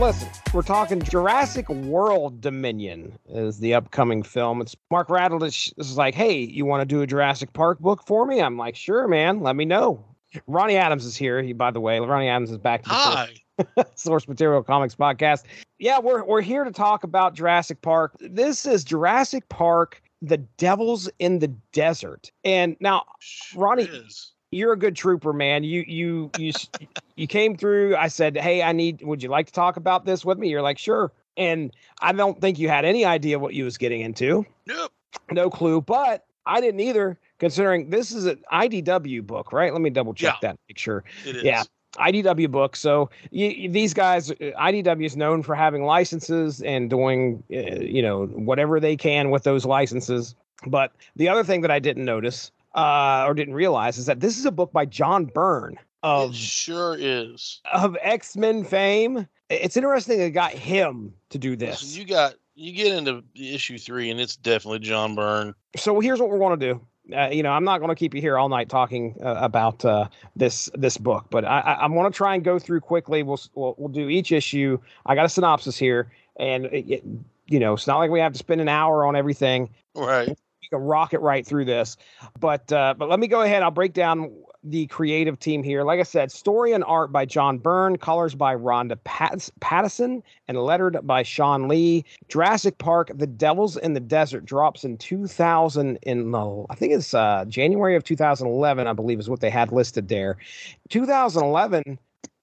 listen, we're talking Jurassic World Dominion is the upcoming film. It's Mark Radulich is like, hey, you want to do a Jurassic Park book for me? I'm like, sure, man. Let me know. Ronnie Adams is here. He, by the way, Ronnie Adams is back to the Hi. Source, Source Material Comics podcast. Yeah, we're we're here to talk about Jurassic Park. This is Jurassic Park: The Devils in the Desert. And now, Ronnie, is. You're a good trooper, man. You you you you came through. I said, "Hey, I need. Would you like to talk about this with me?" You're like, "Sure." And I don't think you had any idea what you was getting into. Nope. No clue, but I didn't either. Considering this is an IDW book, right? Let me double check Yeah. that, make sure. It is. Yeah. IDW book. So you, you- these guys, uh, IDW is known for having licenses and doing, uh, you know, whatever they can with those licenses. But the other thing that I didn't notice uh, or didn't realize is that this is a book by John Byrne It sure is. of X Men fame. It's interesting they got him to do this. you got you get into issue three, and it's definitely John Byrne. so here's what we're going to do. Uh, you know, I'm not going to keep you here all night talking uh, about uh, this this book, but I, I, I'm going to try and go through quickly. We'll, we'll we'll do each issue. I got a synopsis here, and it, it- you know, it's not like we have to spend an hour on everything. Right. Can rocket right through this, but uh, but let me go ahead. I'll break down the creative team here. Like I said, story and art by John Byrne, colors by Ronda Pattis- Pattison, and lettered by Sean Lee. Jurassic Park: The Devils in the Desert drops in 2000 in the I think it's uh, January of 2011, I believe is what they had listed there. 2011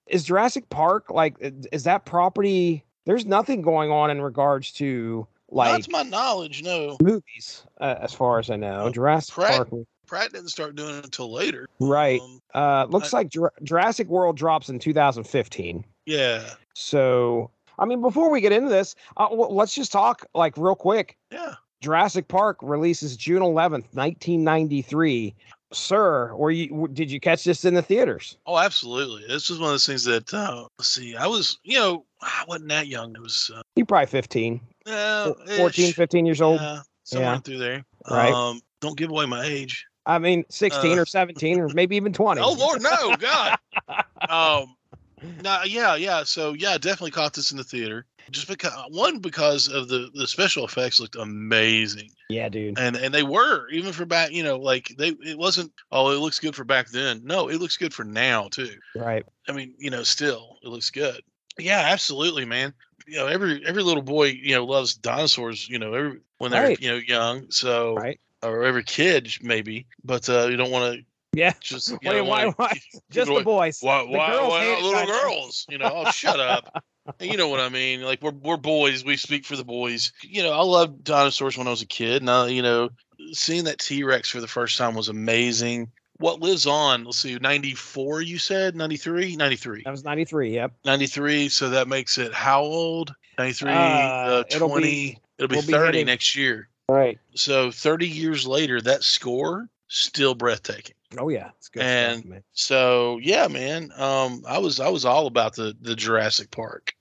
is Jurassic Park like is that property? There's nothing going on in regards to like to my knowledge, no. movies, uh, as far as I know. Jurassic Pratt- Park, Pratt didn't start doing it until later. right? Um, Uh, looks like Jura- Jurassic World drops in 2015. yeah. So, I mean, before we get into this, uh, well, let's just talk like real quick. Yeah. Jurassic Park releases June 11th, 1993. Sir, were you did you catch this in the theaters? Oh, absolutely. This was one of those things that uh, let's see. I was, you know, I wasn't that young. It was uh, You probably 15, uh, 14, 15 years old. Yeah, somewhere Yeah. through there. Right. Um, don't give away my age. I mean, 16 Uh, or 17 or maybe even 20. Oh Lord, no, God. um, no, yeah, yeah. So yeah, I definitely caught this in the theater. Just because one because of the the special effects looked amazing, Yeah, dude. and and they were even for back. You know, like they it wasn't. Oh, it looks good for back then. No, it looks good for now too. Right. I mean, you know, still it looks good. Yeah, absolutely, man. You know, every every little boy, you know, loves dinosaurs. You know, every when they're Right. you know young. So Right. or every kid maybe, but uh, you don't want to Yeah. just you Wait, know, why, wanna why? Just the boys. why, The why, why little girls? You know, oh, shut up. You know what I mean? Like we're we're boys. We speak for the boys. You know, I loved dinosaurs when I was a kid. Now, you know, seeing that T Rex for the first time was amazing. What lives on? Let's see, 94, you said? 93? 93. That was 93. Yep. 93. So that makes it how old? 93, Uh, uh, 20. it'll be- it'll be we'll be 30 hitting- next year. Right. So 30 years later, that score still breathtaking. Oh yeah, it's good And- stuff. So yeah, man. Um, I was I was all about the the Jurassic Park.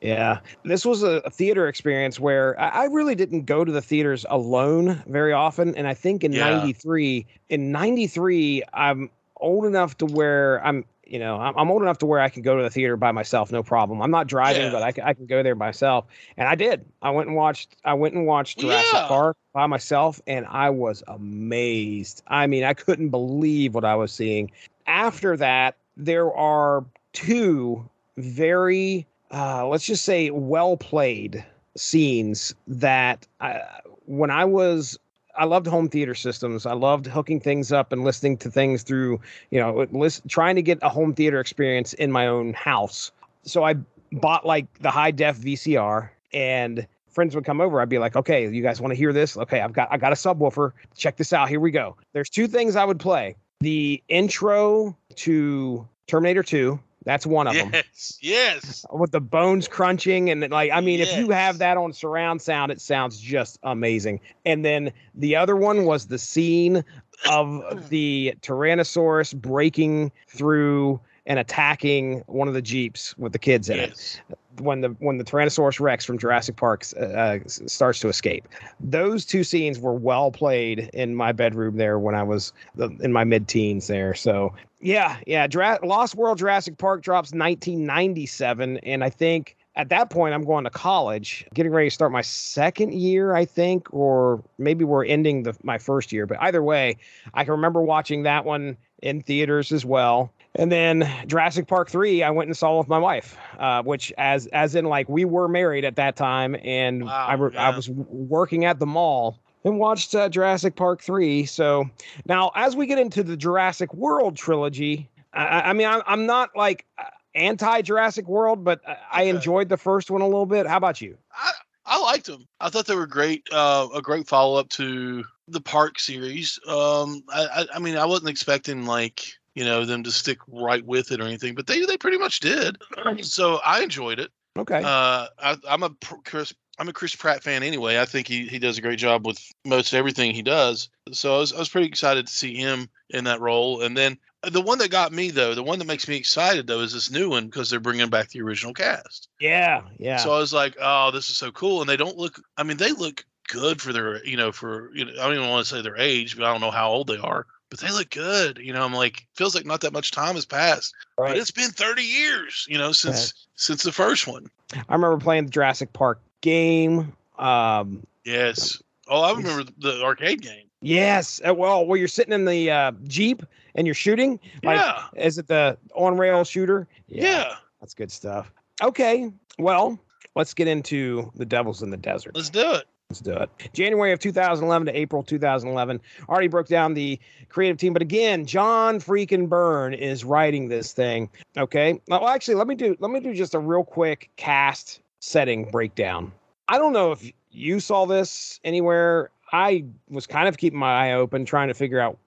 Yeah, this was a, a theater experience where I, I really didn't go to the theaters alone very often, and I think in Yeah. '93, in '93, I'm old enough to where I'm, you know, I'm, I'm old enough to where I can go to the theater by myself, no problem. I'm not driving, Yeah. but I, can- I can go there myself, and I did. I went and watched. I went and watched Jurassic Yeah. Park by myself, and I was amazed. I mean, I couldn't believe what I was seeing. After that, there are two very uh, let's just say well played scenes that I, when I was I loved home theater systems. I loved hooking things up and listening to things through, you know, list, trying to get a home theater experience in my own house. So I bought like the high def VCR and friends would come over. I'd be like, okay, you guys want to hear this? Okay, I've got I got a subwoofer. Check this out. Here we go. There's two things I would play. The intro to Terminator 2. That's one of them Yes, yes. with the bones crunching and like I mean if you have that on surround sound it sounds just amazing. And then the other one was the scene of the Tyrannosaurus breaking through and attacking one of the jeeps with the kids in it Yes. When the when the Tyrannosaurus Rex from Jurassic Park uh, uh, starts to escape. Those two scenes were well played in my bedroom there when I was in my mid teens there. So yeah, yeah. Dra- Lost World Jurassic Park drops 1997, and I think at that point, I'm going to college, getting ready to start my second year, I think, or maybe we're ending the, my first year. But either way, I can remember watching that one in theaters as well. And then Jurassic Park three, I went and saw with my wife, uh, which as as in like we were married at that time, and Wow, I, re- yeah. I was working at the mall and watched uh, Jurassic Park three. So now, as we get into the Jurassic World trilogy, I, I mean, I'm, I'm not like anti Jurassic World, but I- I Okay. enjoyed the first one a little bit. How about you? I, I liked them. I thought they were great. Uh, a great follow up to the Park series. Um, I, I, I mean, I wasn't expecting like you know them to stick right with it or anything, but they they pretty much did. So I enjoyed it. Okay. Uh, I, I'm a Chris. I'm a Chris Pratt fan anyway. I think he, he does a great job with most everything he does. So I was I was pretty excited to see him in that role. And then uh, the one that got me though, the one that makes me excited though, is this new one because they're bringing back the original cast. yeah. Yeah. So I was like, oh, this is so cool. And they don't look. I mean, they look good for their you know for you know I don't even want to say their age, but I don't know how old they are. But they look good. You know, I'm like, feels like not that much time has passed. But it's been 30 years, you know, since since the first one. I remember playing the Jurassic Park game. Um, Yes. Oh, I remember the arcade game. yes. uh, Well, where you're sitting in the uh, Jeep and you're shooting. Like, yeah. Is it the on rail shooter? Yeah. That's good stuff. Okay. Well, let's get into the Devils in the Desert. Let's do it. Let's do it. January of 2011 to April 2011. Already broke down the creative team, but again, John freaking Byrne is writing this thing. Okay. Well, actually, let me do let me do just a real quick cast setting breakdown. I don't know if you saw this anywhere. I was kind of keeping my eye open, trying to figure out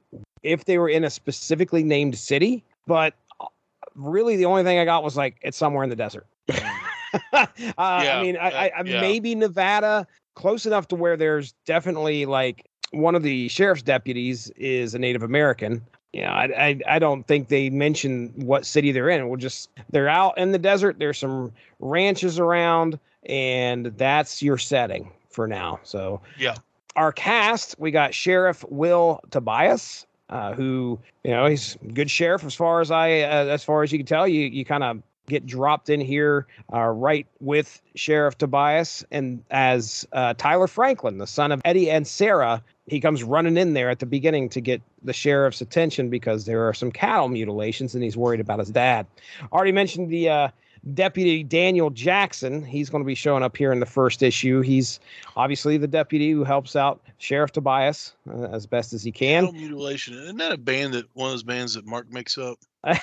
if they were in a specifically named city, but uh, really the only thing I got was like it's somewhere in the desert. uh, I mean, I, I, uh, I yeah. maybe Nevada, close enough to where there's definitely like one of the sheriff's deputies is a Native American. Yeah, I, I I don't think they mention what city they're in. We'll just they're out in the desert. There's some ranches around, and that's your setting for now. So Yeah. our cast we got Sheriff Will Tobias, uh, who you know he's good sheriff as far as I uh, as far as you can tell. You you kind of get dropped in here uh, right with Sheriff Tobias and as uh, Tyler Franklin, the son of Eddie and Sarah. He comes running in there at the beginning to get the sheriff's attention because there are some cattle mutilations and he's worried about his dad. Already mentioned the uh, deputy Daniel Jackson. He's going to be showing up here in the first issue. He's obviously the deputy who helps out Sheriff Tobias uh, as best as he can. Cattle mutilation. Isn't that a band that one of those bands that Mark makes up?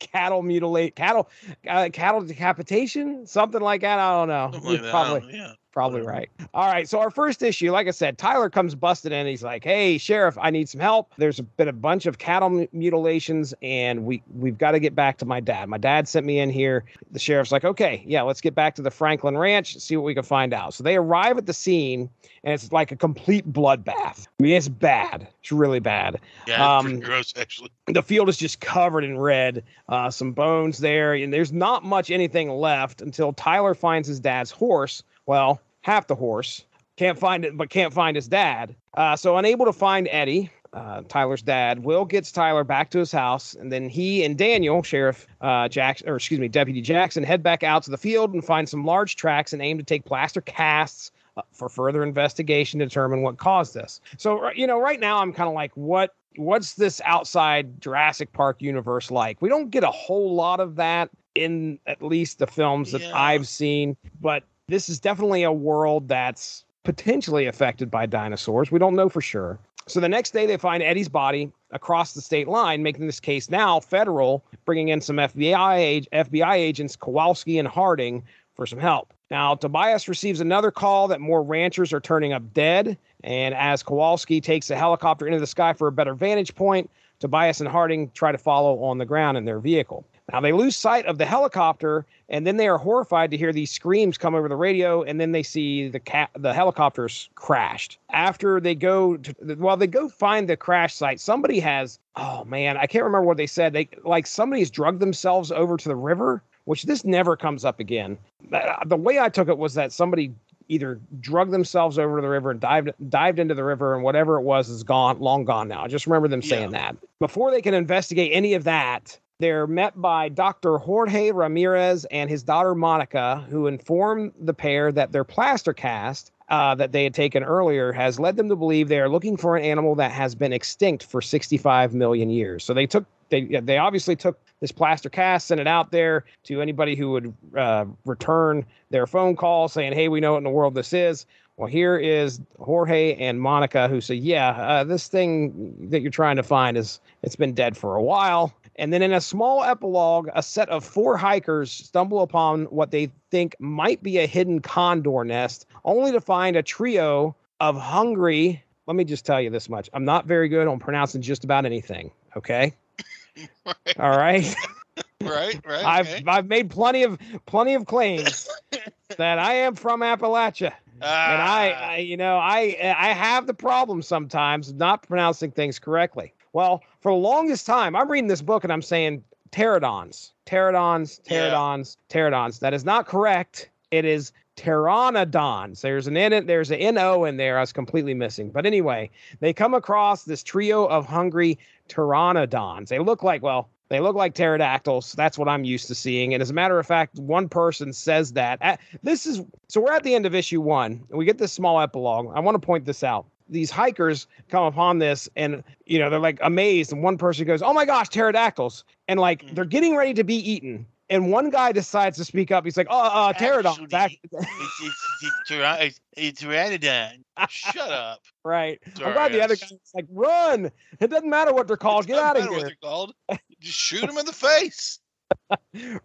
cattle mutilate cattle uh, cattle decapitation something like that i don't know like probably. Yeah. Probably right all right so our first issue like i said tyler comes busted in he's like hey sheriff i need some help there's been a bunch of cattle mutilations and we we've got to get back to my dad my dad sent me in here the sheriff's like okay yeah let's get back to the franklin ranch see what we can find out so they arrive at the scene and it's like a complete bloodbath i mean it's bad it's really bad Yeah. It's Um, gross, actually. the field is just covered in red. Uh, some bones there, and there's not much anything left until Tyler finds his dad's horse. Well, half the horse. Can't find it, but can't find his dad. Uh, so unable to find Eddie, uh, Tyler's dad, Will gets Tyler back to his house, and then he and Daniel, Sheriff uh, Jackson, or excuse me, Deputy Jackson, head back out to the field and find some large tracks and aim to take plaster casts uh, for further investigation to determine what caused this. So, you know, right now I'm kind of like, what what's this outside Jurassic Park universe like? We don't get a whole lot of that in at least the films that Yeah. I've seen, but this is definitely a world that's potentially affected by dinosaurs. We don't know for sure. So the next day, they find Eddie's body across the state line, making this case now federal, bringing in some FBI FBI agents Kowalski and Harding for some help. Now, Tobias receives another call that more ranchers are turning up dead. And as Kowalski takes a helicopter into the sky for a better vantage point, Tobias and Harding try to follow on the ground in their vehicle. Now, they lose sight of the helicopter, and then they are horrified to hear these screams come over the radio, and then they see the cat, the helicopters crashed. After they go, to, well, they go find the crash site. Somebody has, oh man, I can't remember what they said. They like somebody's drugged themselves over to the river, which this never comes up again. Uh, The way I took it was that somebody either drugged themselves over to the river and dived dived into the river and whatever it was is gone long gone now. I just remember them saying that. Before they can investigate any of that, They're met by Dr. Jorge Ramirez and his daughter Monica, who inform the pair that their plaster cast uh, that they had taken earlier has led them to believe they are looking for an animal that has been extinct for 65 million years. So they took they they obviously took this plaster cast, sent it out there to anybody who would uh, return their phone call saying, "Hey, we know what in the world this is." Well, here is Jorge and Monica who say, "Yeah, uh, this thing that you're trying to find is it's been dead for a while." And then in a small epilogue, a set of four hikers stumble upon what they think might be a hidden condor nest, only to find a trio of hungry. Let me just tell you this much I'm not very good on pronouncing just about anything. Okay. All right. right, right. I've okay. I've made plenty of plenty of claims that I am from Appalachia. And I, Ah, I, you know, I I have the problem sometimes of not pronouncing things correctly. Well, for the longest time, I'm reading this book and I'm saying pterodons, pterodons, Yeah. pterodons, pterodons. That is not correct. It is pteranodons. There's an N, there's an NO in there. I was completely missing. But anyway, they come across this trio of hungry pteranodons. They look like, well, they look like pterodactyls. That's what I'm used to seeing. And as a matter of fact, one person says that. At- This is so we're at the end of issue one, and we get this small epilogue. I want to point this out. These hikers come upon this, and you know they're like amazed. And one person goes, "Oh my gosh, pterodactyls!" And like Mhm. they're getting ready to be eaten. And one guy decides to speak up. He's like, "Oh, uh, pterodons." Actually, Act- it's, it's, it's, tyra- it's, it's pteranodon. Shut up. right. I'm glad the other guy's like, "Run! It doesn't matter what they're called. Get out of matter what here!" they're called. Just shoot them in the face.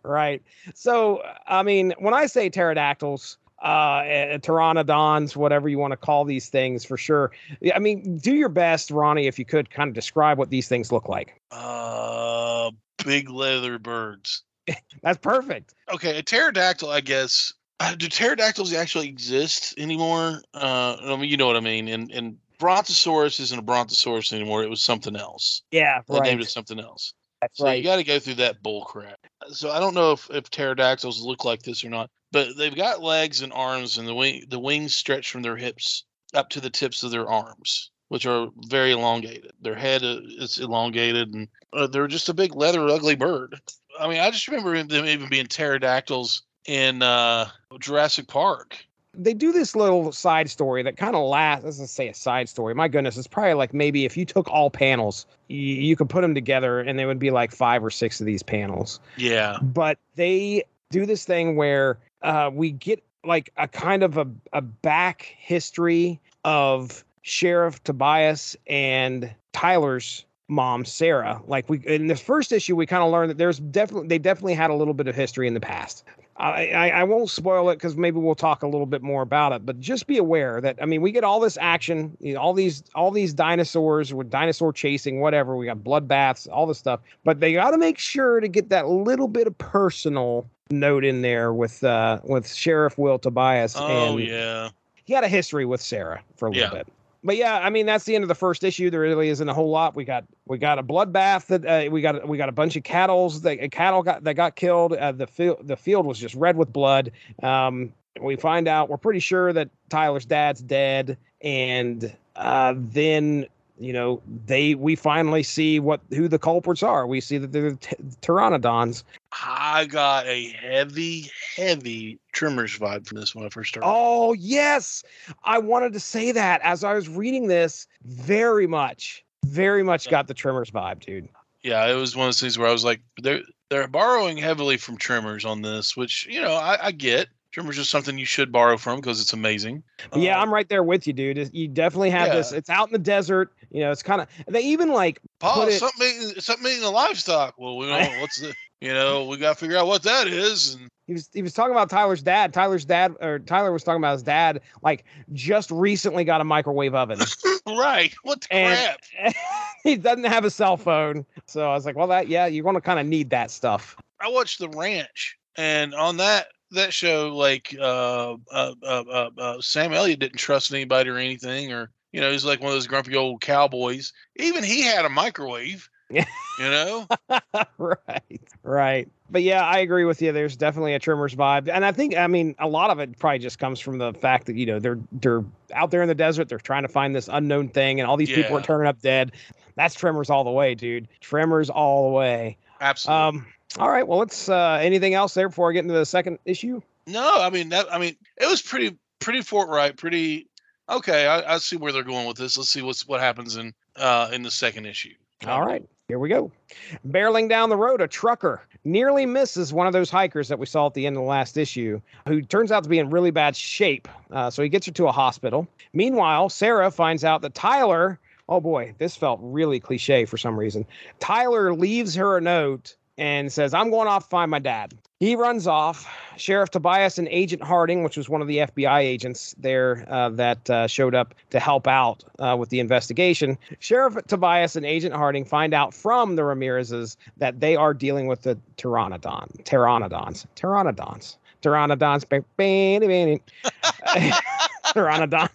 right. So, I mean, when I say pterodactyls, uh, eh, pteranodons, whatever you want to call these things, for sure. I mean, do your best, Ronnie, if you could, kind of describe what these things look like. Uh, big leather birds. That's perfect. Okay, a pterodactyl, I guess. Uh, do pterodactyls actually exist anymore? Uh, I mean, you know what I mean. And and Brontosaurus isn't a Brontosaurus anymore. It was something else. Yeah, They named it something else. That's So you got to go through that bull crap. So I don't know if, if pterodactyls look like this or not, but they've got legs and arms, and the wing the wings stretch from their hips up to the tips of their arms, which are very elongated. Their head uh, is elongated, and uh, they're just a big leather ugly bird. I mean, I just remember them even being pterodactyls in uh, Jurassic Park. they do this little side story that kind of lasts. Let's just say a side story. My goodness, it's probably like maybe if you took all panels, you, you could put them together, and they would be like five or six of these panels. Yeah, but they do this thing where uh, we get like a kind of a, a back history of Sheriff Tobias and Tyler's mom, Sarah. Like we in the first issue, we kind of learned that there's definitely they definitely had a little bit of history in the past. I, I, I won't spoil it because maybe we'll talk a little bit more about it. But just be aware that I mean we get all this action, you know, all these all these dinosaurs with dinosaur chasing, whatever. We got bloodbaths, all this stuff. But they got to make sure to get that little bit of personal note in there with uh with Sheriff Will Tobias. oh and yeah, he had a history with Sarah for a little Yeah. bit. But yeah, I mean that's the end of the first issue. There really isn't a whole lot. We got we got a bloodbath that uh, we got we got a bunch of cattle's that uh, cattle got that got killed. Uh, the field the field was just red with blood. Um, we find out we're pretty sure that Tyler's dad's dead, and uh, then you know they we finally see what who the culprits are. We see that they're the t- pteranodons. I got a heavy, heavy Tremors vibe from this when I first started. Oh, yes. I wanted to say that as I was reading this, very much, very much Yeah. got the Tremors vibe, dude. yeah, it was one of those things where I was like, they're they're borrowing heavily from Tremors on this, which you know I, I get. Tremors is something you should borrow from because it's amazing. But yeah, Uh, I'm right there with you, dude. You definitely have this. It's out in the desert. You know, it's kind of, they even like, Paul, put it- something something eating the livestock. Well, we don't know what's the you know we got to figure out what that is. And he was, he was talking about Tyler's dad. Tyler's dad, or Tyler was talking about his dad, like just recently got a microwave oven. right, what the And- crap? he doesn't have a cell phone. So I was like, well, that, yeah, you're going to kind of need that stuff. I watched The Ranch, and on that that show, like uh, uh, uh, uh, uh, Sam Elliott didn't trust anybody or anything, or you know, he's like one of those grumpy old cowboys. Even he had a microwave. Yeah. You know, right, right. But yeah, I agree with you. There's definitely a Tremors vibe, and I think I mean a lot of it probably just comes from the fact that you know they're they're out there in the desert, they're trying to find this unknown thing, and all these people are turning up dead. That's Tremors all the way, dude. Tremors all the way. Absolutely. Um, all right. Well, let's. Uh, anything else there before I get into the second issue? No, I mean that. I mean it was pretty pretty forthright. Pretty okay. I, I see where they're going with this. Let's see what's what happens in uh in the second issue. All right. Here we go. Barreling down the road, a trucker nearly misses one of those hikers that we saw at the end of the last issue, who turns out to be in really bad shape. Uh, so he gets her to a hospital. Meanwhile, Sarah finds out that Tyler, oh boy, this felt really cliche for some reason. Tyler leaves her a note and says, I'm going off to find my dad. He runs off. Sheriff Tobias and Agent Harding, which was one of the FBI agents there uh, that uh, showed up to help out uh, with the investigation, Sheriff Tobias and Agent Harding find out from the Ramirezes that they are dealing with the Pteranodon, Pteranodons, Pteranodons, Pteranodons, Pteranodon.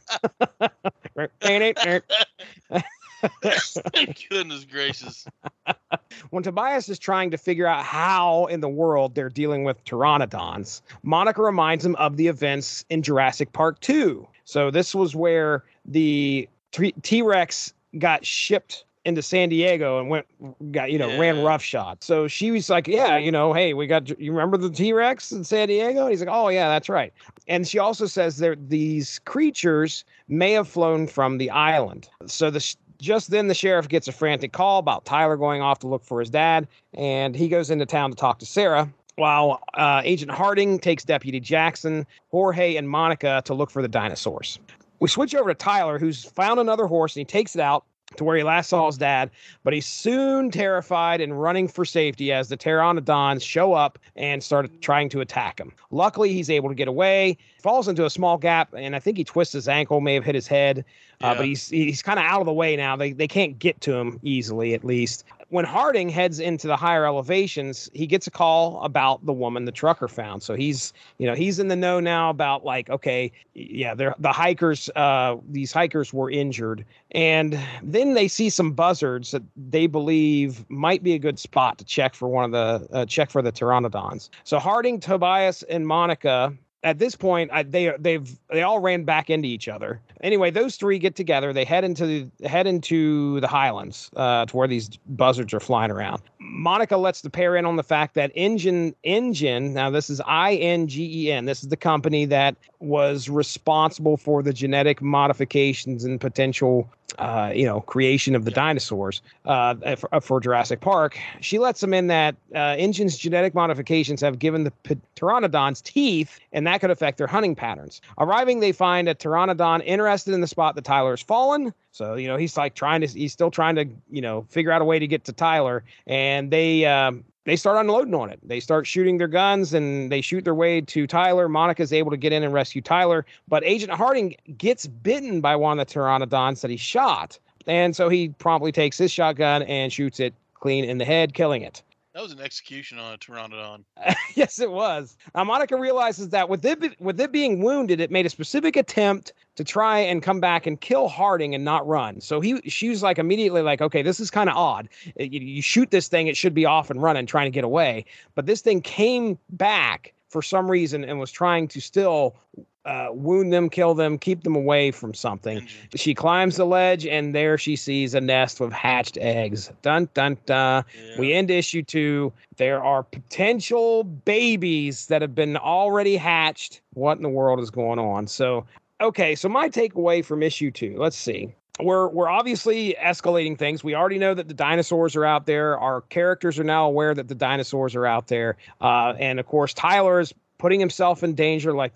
Thank goodness gracious. when Tobias is trying to figure out how in the world they're dealing with pteranodons, Monica reminds him of the events in Jurassic Park 2. So this was where the T Rex got shipped into San Diego and went got you know yeah. ran roughshod. So she was like, "Yeah, you know, hey, we got you remember the T Rex in San Diego?" And he's like, "Oh yeah, that's right." And she also says that these creatures may have flown from the island. So the just then, the sheriff gets a frantic call about Tyler going off to look for his dad, and he goes into town to talk to Sarah. While uh, Agent Harding takes Deputy Jackson, Jorge, and Monica to look for the dinosaurs. We switch over to Tyler, who's found another horse and he takes it out to where he last saw his dad, but he's soon terrified and running for safety as the pteranodons show up and start trying to attack him. Luckily, he's able to get away, falls into a small gap, and I think he twists his ankle, may have hit his head, yeah. uh, but he's he's kind of out of the way now. They they can't get to him easily, at least when Harding heads into the higher elevations, he gets a call about the woman the trucker found. So he's, you know, he's in the know now about like, okay, yeah, they're the hikers, uh, these hikers were injured. And then they see some buzzards that they believe might be a good spot to check for one of the uh, check for the pteranodons. So Harding, Tobias, and Monica at this point I, they they've they all ran back into each other anyway those three get together they head into the head into the highlands uh, to where these buzzards are flying around monica lets the pair in on the fact that InGen InGen. now this is i-n-g-e-n this is the company that was responsible for the genetic modifications and potential uh, you know, creation of the dinosaurs uh, for, uh, for, Jurassic Park. She lets them in that uh, InGen's genetic modifications have given the pteranodons teeth, and that could affect their hunting patterns. Arriving, they find a pteranodon interested in the spot that Tyler has fallen. So you know he's like trying to, he's still trying to, you know, figure out a way to get to Tyler, and they um, they start unloading on it. They start shooting their guns and they shoot their way to Tyler. Monica's able to get in and rescue Tyler, but Agent Harding gets bitten by one of the pteranodons that he shot. And so he promptly takes his shotgun and shoots it clean in the head, killing it. That was an execution on a pteranodon. yes, it was. Now, Monica realizes that with it, with it being wounded, it made a specific attempt to try and come back and kill Harding and not run. So he, she was like immediately like, okay, this is kind of odd. You, you shoot this thing, it should be off and running, trying to get away. But this thing came back for some reason and was trying to still uh, wound them, kill them, keep them away from something. She climbs the ledge, and there she sees a nest with hatched eggs. Dun dun dun. Yeah. We end issue two. There are potential babies that have been already hatched. What in the world is going on? So, okay. So my takeaway from issue two. Let's see we're we're obviously escalating things. We already know that the dinosaurs are out there. Our characters are now aware that the dinosaurs are out there, uh, and of course, Tyler is putting himself in danger like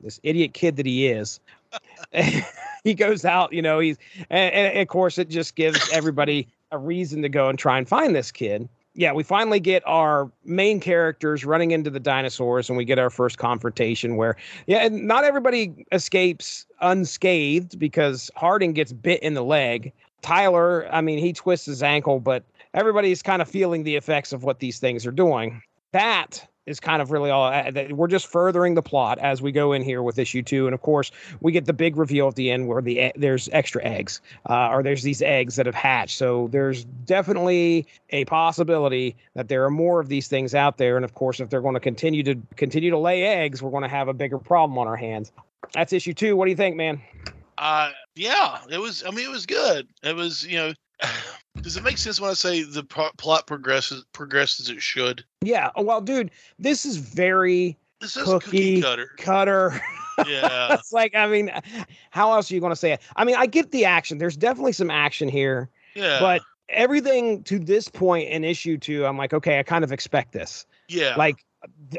this idiot kid that he is. he goes out, you know, he's and, and, of course it just gives everybody a reason to go and try and find this kid. Yeah, we finally get our main characters running into the dinosaurs and we get our first confrontation where yeah, and not everybody escapes unscathed because Harding gets bit in the leg. Tyler, I mean, he twists his ankle, but everybody's kind of feeling the effects of what these things are doing. That is kind of really all uh, we're just furthering the plot as we go in here with issue two and of course we get the big reveal at the end where the there's extra eggs uh, or there's these eggs that have hatched. So there's definitely a possibility that there are more of these things out there and of course if they're going to continue to continue to lay eggs we're going to have a bigger problem on our hands. That's issue two. What do you think man? Uh yeah it was i mean it was good. It was you know Does it make sense when I say the pro- plot progresses progresses it should? Yeah. oh, Well, dude, this is very This is Cookie. cookie cutter. cutter. Yeah. it's like, I mean, how else are you going to say it? I mean, I get the action. There's definitely some action here, Yeah. but everything to this point in issue two, I'm like, okay, I kind of expect this. yeah. Like,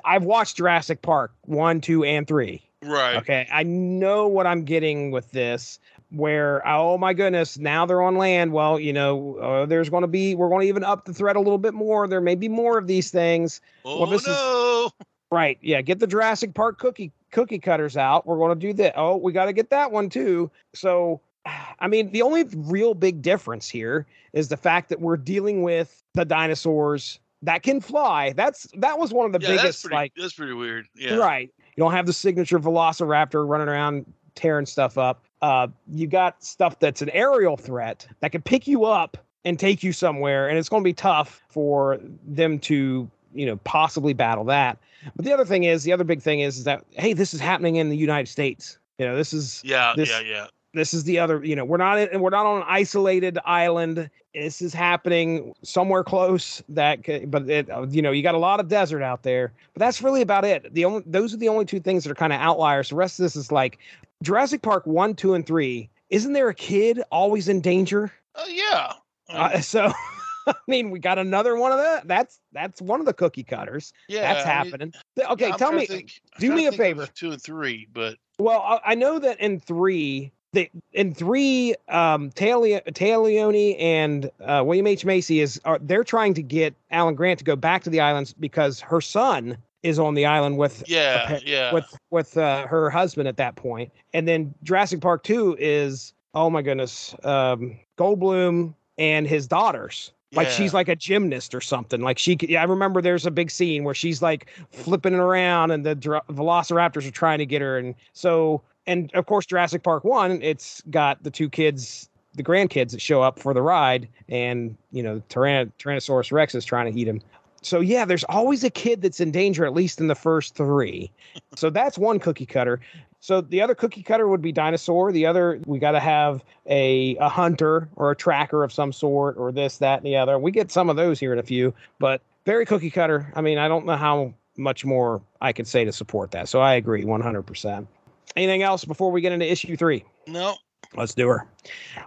I've watched Jurassic Park one, two, and three. right. Okay. I know what I'm getting with this. Where oh my goodness, now they're on land. Well, you know, uh, there's going to be we're going to even up the threat a little bit more. There may be more of these things. Oh this is- Right. Yeah. Get the Jurassic Park cookie cookie cutters out. We're going to do that. Oh, we got to get that one too. So, I mean, the only real big difference here is the fact that we're dealing with the dinosaurs that can fly. That's that was one of the yeah, that's biggest pretty. like that's pretty weird. Yeah. right. You don't have the signature Velociraptor running around tearing stuff up. Uh, you got stuff that's an aerial threat that can pick you up and take you somewhere, and it's going to be tough for them to, you know, possibly battle that. But the other thing is, the other big thing is, is that hey, this is happening in the United States. You know, this is Yeah. This- yeah. Yeah. This is the other. You know, we're not in, we're not on an isolated island. This is happening somewhere close. That, but it, uh, you know, you got a lot of desert out there. But that's really about it. The only those are the only two things that are kind of outliers. The rest of this is like Jurassic Park one, two, and three. Isn't there a kid always in danger? Oh yeah. Uh, so. I mean, we got another one of that. That's that's one of the cookie cutters. yeah. that's I mean, happening. Okay, yeah, tell me. think- do me a favor. Two and three, but Well, I, I know that in three, they, in three, um, Talia, Téa Leoni and uh, William H Macy is are they're trying to get Alan Grant to go back to the islands because her son is on the island with yeah, yeah. with with uh, her husband at that point, and then Jurassic Park Two is oh my goodness, um, Goldblum and his daughters. Like Yeah. she's like a gymnast or something. Like she, yeah, I remember there's a big scene where she's like flipping around, and the dra- Velociraptors are trying to get her. And so, and of course, Jurassic Park One, it's got the two kids, the grandkids that show up for the ride, and you know, Tyrann- Tyrannosaurus Rex is trying to eat him. So yeah, there's always a kid that's in danger, at least in the first three. so that's one cookie cutter. So the other cookie cutter would be dinosaur. The other we got to have a a hunter or a tracker of some sort, or this, that, and the other. We get some of those here in a few, but very cookie cutter. I mean, I don't know how much more I could say to support that. So I agree 100%. Anything else before we get into issue three? no. Let's do her.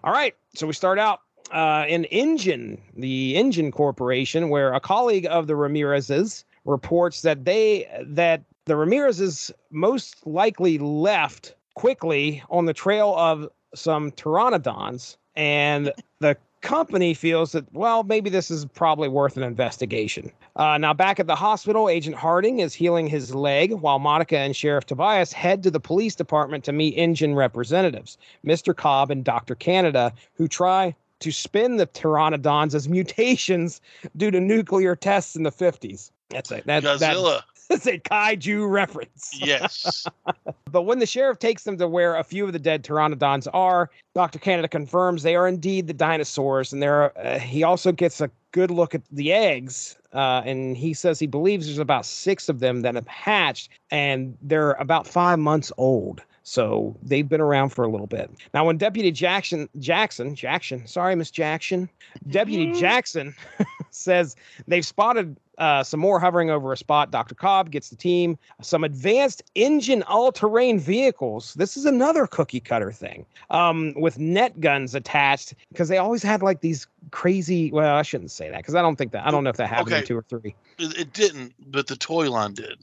All right. So we start out uh, in InGen, the InGen Corporation, where a colleague of the Ramirez's reports that they that the Ramirez's most likely left quickly on the trail of some pteranodons, and the company feels that well maybe this is probably worth an investigation uh, now back at the hospital agent harding is healing his leg while monica and sheriff tobias head to the police department to meet InGen representatives Mr. Cobb and Dr. Canada, who try to spin the pteranodons as mutations due to nuclear tests in the 50s. That's a, that, that- Godzilla. that's a kaiju reference. yes. But when the sheriff takes them to where a few of the dead pteranodons are, Dr. Canada confirms they are indeed the dinosaurs. And there, are, uh, he also gets a good look at the eggs. Uh, and he says he believes there's about six of them that have hatched, and they're about five months old. So they've been around for a little bit. Now, when Deputy Jackson, Jackson, Jackson, sorry, Miss Jackson, Deputy Mhm. Jackson says they've spotted uh, some more hovering over a spot. Dr. Cobb gets the team some advanced InGen all-terrain vehicles. This is another cookie cutter thing um, with net guns attached because they always had like these crazy. Well, I shouldn't say that because I don't think that I don't know if that happened in two or three. It didn't, but the toy line did.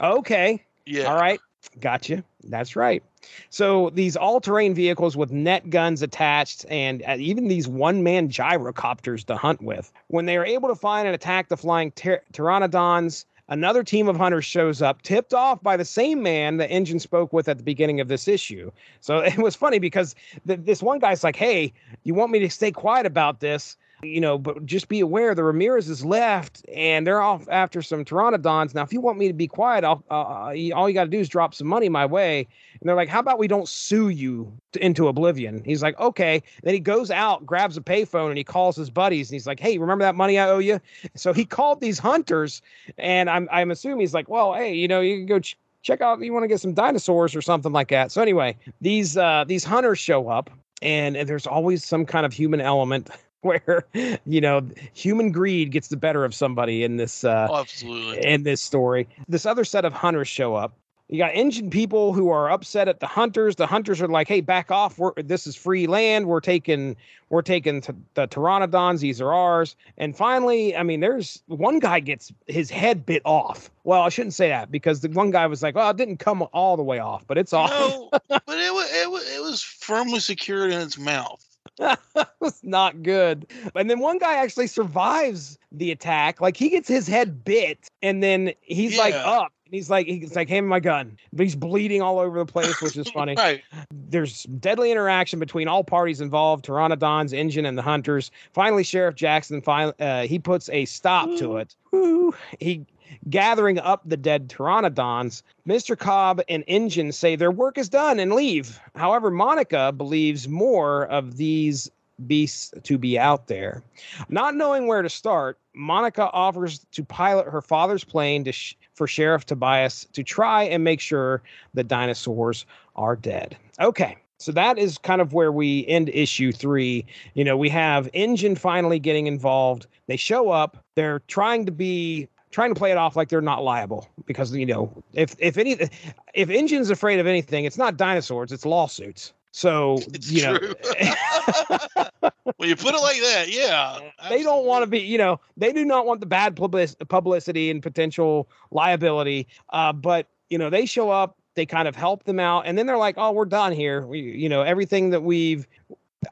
Okay, Yeah. all right, gotcha. That's right. So these all-terrain vehicles with net guns attached, and uh, even these one-man gyrocopters to hunt with. When they are able to find and attack the flying pter- pteranodons, another team of hunters shows up, tipped off by the same man the InGen spoke with at the beginning of this issue. So it was funny because th- this one guy's like, "Hey, you want me to stay quiet about this?" You know, but just be aware the Ramirez is left, and they're off after some pteranodons. Now, if you want me to be quiet, I'll uh, all you got to do is drop some money my way. And they're like, "How about we don't sue you to, into oblivion?" He's like, "Okay." then he goes out, grabs a payphone, and he calls his buddies, and he's like, "Hey, remember that money I owe you?" So he called these hunters, and I'm I'm assuming he's like, "Well, hey, you know, you can go." Ch- Check out you want to get some dinosaurs or something like that. So anyway, these uh these hunters show up and, and there's always some kind of human element where you know human greed gets the better of somebody in this uh Oh, absolutely. in this story. This other set of hunters show up. You got Indian people who are upset at the hunters. The hunters are like, "Hey, back off! We're, this is free land. We're taking, we're taking t- the pteranodons. These are ours." And finally, I mean, there's one guy gets his head bit off. Well, I shouldn't say that because the one guy was like, "Well, it didn't come all the way off, but it's off." No, but it was, it was it was firmly secured in its mouth. was not good. And then one guy actually survives the attack. Like he gets his head bit, and then he's like Yeah. up. And he's like, he's like, hand me my gun. But he's bleeding all over the place, which is funny. Right. There's deadly interaction between all parties involved: Pteranodons, InGen, and the hunters. Finally, Sheriff Jackson, finally, uh, he puts a stop to it. Woo. He gathering up the dead pteranodons. Mr. Cobb and InGen say their work is done and leave. However, Monica believes more of these beasts to be out there. Not knowing where to start, Monica offers to pilot her father's plane sh- for Sheriff Tobias to try and make sure the dinosaurs are dead. Okay. So that is kind of where we end issue three. You know, we have InGen finally getting involved. They show up. They're trying to be trying to play it off like they're not liable because you know if if any if InGen's afraid of anything, it's not dinosaurs, it's lawsuits. So It's you know when you put it like that, yeah. they don't want to be you know they do not want the bad publicity and potential liability uh, but you know they show up they kind of help them out and then they're like oh we're done here we you know everything that we've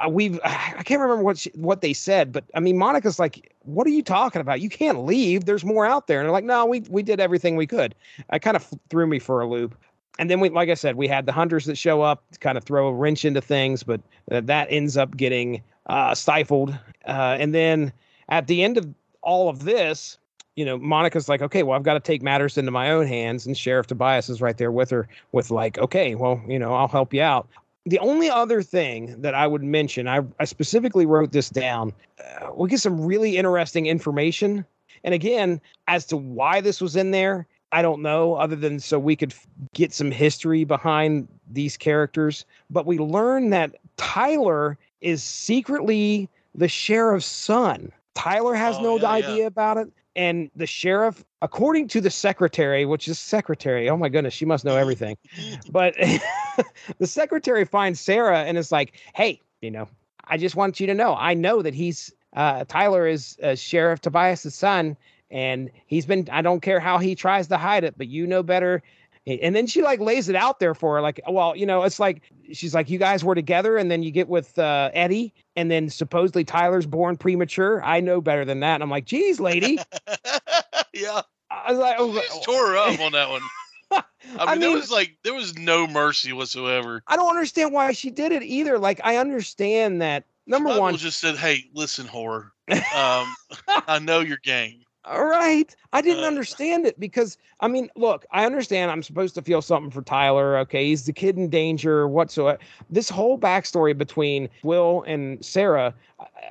we've i can't remember what she, what they said but i mean monica's like what are you talking about? You can't leave. There's more out there. And they're like no we we did everything we could. I kind of threw me for a loop. And then we like i said we had the hunters that show up to kind of throw a wrench into things but uh, that ends up getting uh, stifled. Uh, and then at the end of all of this, you know, Monica's like, okay, well, I've got to take matters into my own hands. And Sheriff Tobias is right there with her, with like, okay, well, you know, I'll help you out. The only other thing that I would mention, I, I specifically wrote this down. Uh, we get some really interesting information. And again, as to why this was in there, I don't know, other than so we could f- get some history behind these characters. But we learn that Tyler is secretly the sheriff's son. Tyler has Oh, no yeah, yeah. idea about it. And the sheriff, according to the secretary, which is secretary, oh my goodness, she must know everything. But the secretary finds Sarah and is like, hey, you know, I just want you to know, I know that he's uh, Tyler is uh, Sheriff Tobias's son, and he's been. I don't care how he tries to hide it, but you know better. And then she like lays it out there for her, like, well, you know, it's like she's like, you guys were together, and then you get with uh, Eddie, and then supposedly Tyler's born premature. I know better than that. And I'm like, geez, lady. yeah. I was like, oh, just tore her up on that one. I mean, I there was like there was no mercy whatsoever. I don't understand why she did it either. Like, I understand that number Bible one, just said, "Hey, listen, whore. Um, I know your game. All right. I didn't Uh, understand it because I mean, look, I understand I'm supposed to feel something for Tyler. Okay, he's the kid in danger whatsoever. This whole backstory between Will and Sarah,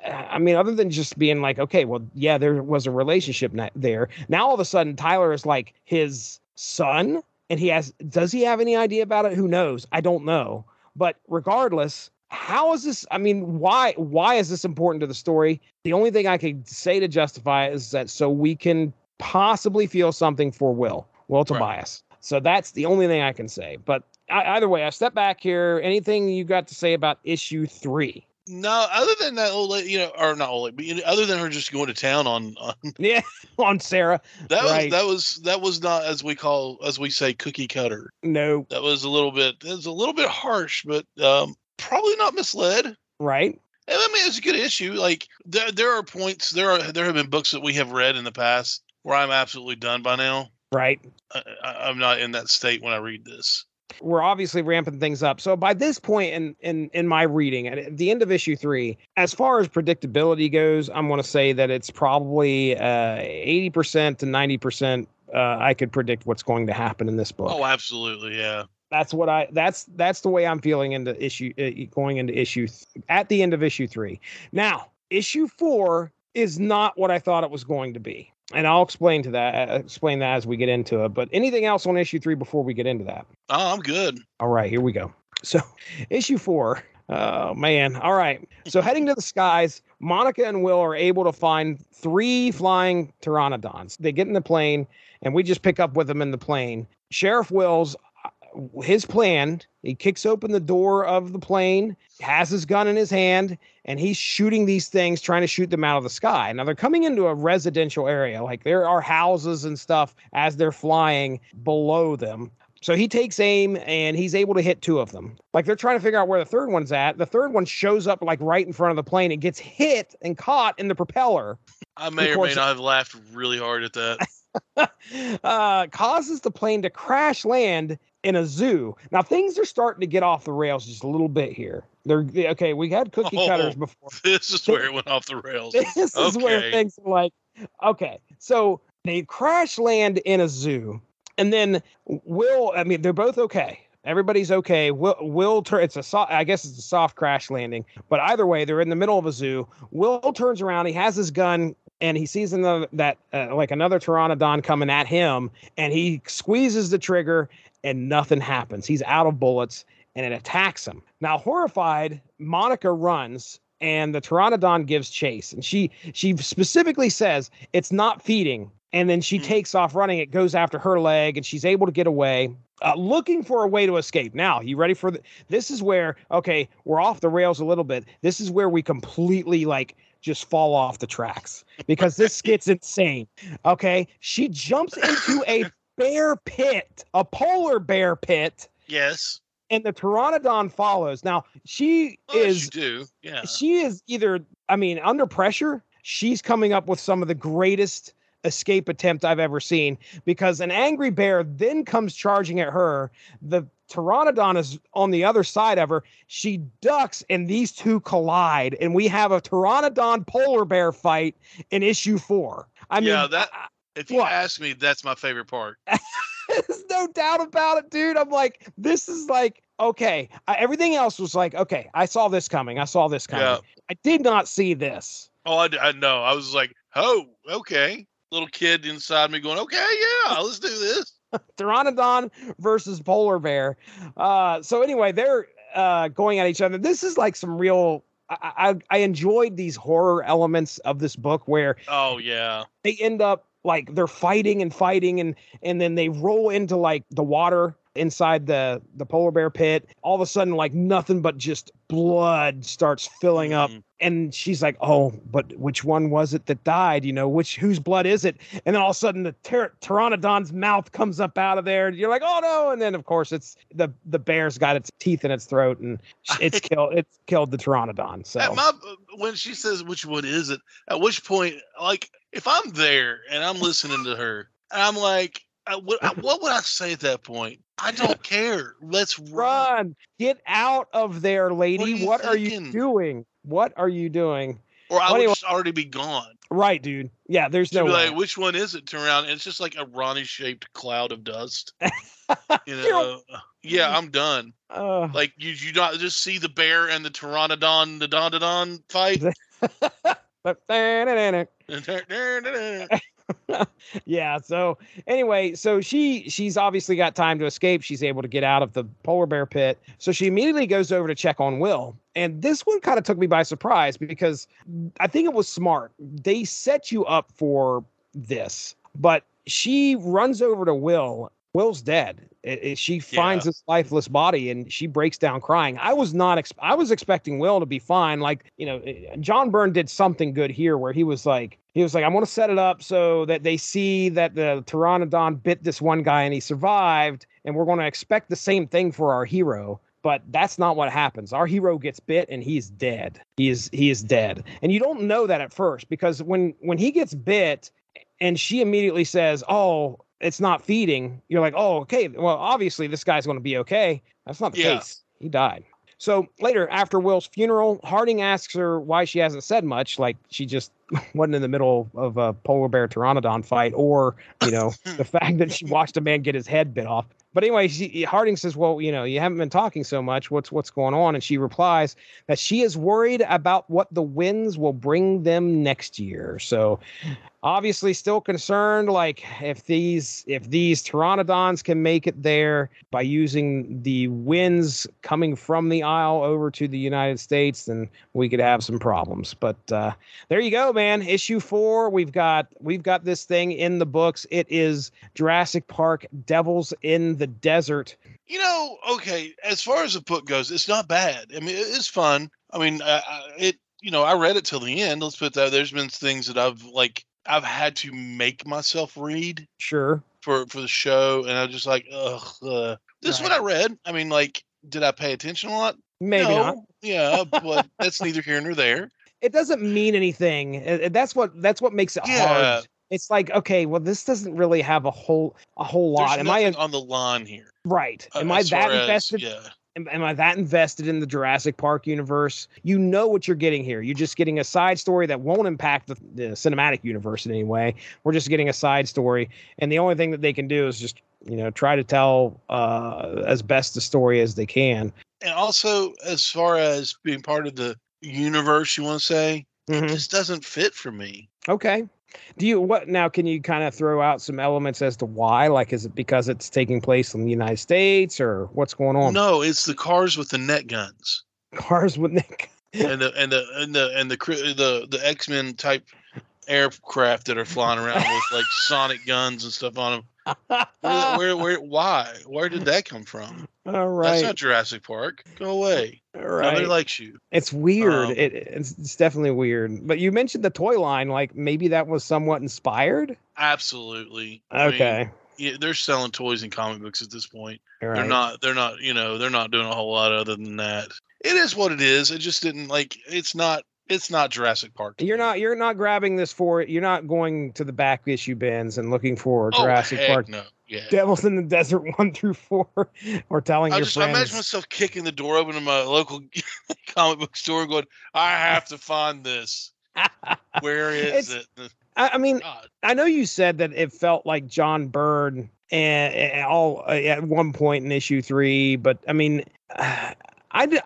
I, I mean, other than just being like, okay, well, yeah, there was a relationship there. Now all of a sudden, Tyler is like his son, and he has. Does he have any idea about it? Who knows? I don't know. But regardless, how is this? I mean, why? Why is this important to the story? The only thing I could say to justify it is that so we can possibly feel something for Will, Will Tobias. So that's the only thing I can say. But I, either way, I step back here. Anything you got to say about issue three? No, other than that old lady, you know, or not old lady, but other than her just going to town on, on Yeah, on Sarah. that Right. was that was that was not as we call as we say cookie cutter. No, That was a little bit it was a little bit harsh, but um, probably not misled. And right? I mean, it's a good issue. Like there, there are points. There are there have been books that we have read in the past where I'm absolutely done by now. Right. I, I, I'm not in that state when I read this. we're obviously ramping things up. So by this point in in in my reading, at the end of issue three, as far as predictability goes, I'm going to say that it's probably uh, eighty percent to ninety percent. Uh, I could predict what's going to happen in this book. Oh, absolutely, yeah. That's what I. That's that's the way I'm feeling into issue uh, going into issue th- at the end of issue three. Now issue four is not what I thought it was going to be, and I'll explain to that. Uh, explain that as we get into it. But anything else on issue three before we get into that? Oh, I'm good. All right, here we go. So, issue four Oh man. All right. So heading to the skies, Monica and Will are able to find three flying pteranodons. They get in the plane and we just pick up with them in the plane. Sheriff Wills his plan, he kicks open the door of the plane, has his gun in his hand, and he's shooting these things, trying to shoot them out of the sky. Now they're coming into a residential area, like there are houses and stuff as they're flying below them. So he takes aim and he's able to hit two of them. Like they're trying to figure out where the third one's at. The third one shows up like right in front of the plane and gets hit and caught in the propeller. I may or may not have laughed really hard at that. uh, causes the plane to crash land in a zoo. Now things are starting to get off the rails just a little bit here. They're okay. We had cookie oh, cutters before. This is where it went off the rails. This is where things are like, okay, so they crash land in a zoo and then Will, I mean, they're both okay. Everybody's okay. Will, Will turn. It's a soft. I guess it's a soft crash landing. But either way, they're in the middle of a zoo. Will turns around. He has his gun, and he sees another that uh, like another pteranodon coming at him, and he squeezes the trigger, and nothing happens. He's out of bullets, and it attacks him. Now, horrified, Monica runs, and the pteranodon gives chase, and she she specifically says it's not feeding and then she mm. takes off running. It goes after her leg, and she's able to get away, uh, looking for a way to escape. Now, you ready for the, this? Is where okay, we're off the rails a little bit. This is where we completely like just fall off the tracks because this gets insane. Okay, she jumps into a bear pit, a polar bear pit. Yes. And the pteranodon follows. Now she well, is. do yeah. She is either. I mean, under pressure, she's coming up with some of the greatest escape attempt I've ever seen because an angry bear then comes charging at her. The pteranodon is on the other side of her. She ducks and these two collide, and we have a pteranodon polar bear fight in issue four. I yeah, mean, that if you what? ask me, that's my favorite part. There's no doubt about it, dude. I'm like, this is like okay. I, everything else was like, okay, I saw this coming. I saw this coming. Yeah. I did not see this. Oh, I, I know. I was like, oh, okay little kid inside me going, okay, yeah, let's do this. Pteranodon versus polar bear. Uh, so anyway, they're uh, going at each other. This is like some real. I, I, I enjoyed these horror elements of this book where. Oh yeah. They end up like they're fighting and fighting and and then they roll into like the water inside the the polar bear pit all of a sudden like nothing but just blood starts filling up. Mm. and she's like oh but which one was it that died? You know which whose blood is it? And then all of a sudden the ter- pteranodon's mouth comes up out of there and you're like oh no. And then of course it's the the bear's got its teeth in its throat and it's killed it's killed the pteranodon so. My, when she says which one is it? At which point like if i'm there and i'm listening to her and i'm like what, what would I say at that point? I don't care. Let's run. run. Get out of there, lady. What, are you, what are you doing? What are you doing? Or I would already be gone. Right, dude. Yeah, there's no way. Like, which one is it? Turn around, it's just like a Ronnie shaped cloud of dust. you know, yeah, I'm done. Uh, like you, you not just see the bear and the pteranodon, the dondodon fight. yeah. So anyway, so she she's obviously got time to escape. She's able to get out of the polar bear pit. So she immediately goes over to check on Will. And this one kind of took me by surprise because I think it was smart. They set you up for this, but she runs over to Will Will's dead. It, it, she finds yeah. this lifeless body and she breaks down crying. I was not. Ex- I was expecting Will to be fine. Like you know, eh, John Byrne did something good here where he was like, he was like, I want to set it up so that they see that the Pteranodon bit this one guy and he survived, and we're going to expect the same thing for our hero. But that's not what happens. Our hero gets bit and he's dead. He is he is dead, and you don't know that at first because when when he gets bit, and she immediately says, "Oh, it's not feeding, you're like, oh, okay, well, obviously this guy's going to be okay. That's not the yeah. case. He died. So later, after Will's funeral, Harding asks her why she hasn't said much, like she just wasn't in the middle of a polar bear pteranodon fight, or you know, the fact that she watched a man get his head bit off. But anyway, she, Harding says, "Well, you know, you haven't been talking so much. What's what's going on?" And she replies that she is worried about what the winds will bring them next year. So, obviously still concerned like if these if these pteranodons can make it there by using the winds coming from the isle over to the united states then we could have some problems but uh there you go man issue four we've got we've got this thing in the books it is jurassic park devils in the desert You know, okay, as far as the book goes, it's not bad. I mean, it's fun. I mean, I, it. You know, I read it till the end. Let's put that. There's been things that I've like I've had to make myself read sure for for the show, and I'm just like, ugh. Uh, this is what I read. I mean, like, did I pay attention a lot? maybe no. not Yeah, but that's neither here nor there. it doesn't mean anything Uh, uh, that's what that's what makes it Yeah. hard it's like okay well this doesn't really have a whole a whole lot There's am i on the line here. right uh, am i that far as- invested yeah. Am, I that invested in the Jurassic Park universe? You know what you're getting here. You're just getting a side story that won't impact the, the cinematic universe in any way. We're just getting a side story, and the only thing that they can do is just you know try to tell uh, as best the story as they can. And also, as far as being part of the universe, you want to say, Mhm. it just doesn't fit for me. Okay. Do you what now? Can you kind of throw out some elements as to why? Like, is it because it's taking place in the United States, or what's going on? No, it's the cars with the net guns. Cars with Nick. and the and the and the and the the the X Men type aircraft that are flying around with like sonic guns and stuff on them. Where, where, where, why? Where did that come from? All That's not Jurassic Park. Go away. All Nobody likes you. It's weird. Um, it, it's, it's definitely weird. But you mentioned the toy line. Like maybe that was somewhat inspired. Absolutely. I mean, Okay. yeah, they're selling toys and comic books at this point. All They're not. They're not. You know, they're not doing a whole lot other than that. It is what it is. It just didn't like. It's not. It's not Jurassic Park. You're not. You're not grabbing this for it. You're not going to the back issue bins and looking for Oh, Jurassic Park. No. Yeah. Devils in the Desert one through four, or telling I your just I imagine myself kicking the door open to my local comic book store and going, I have to find this. Where is It's- it? I, I mean, God. I know you said that it felt like John Byrne and, and all uh, at one point in issue three, but I mean, I, d-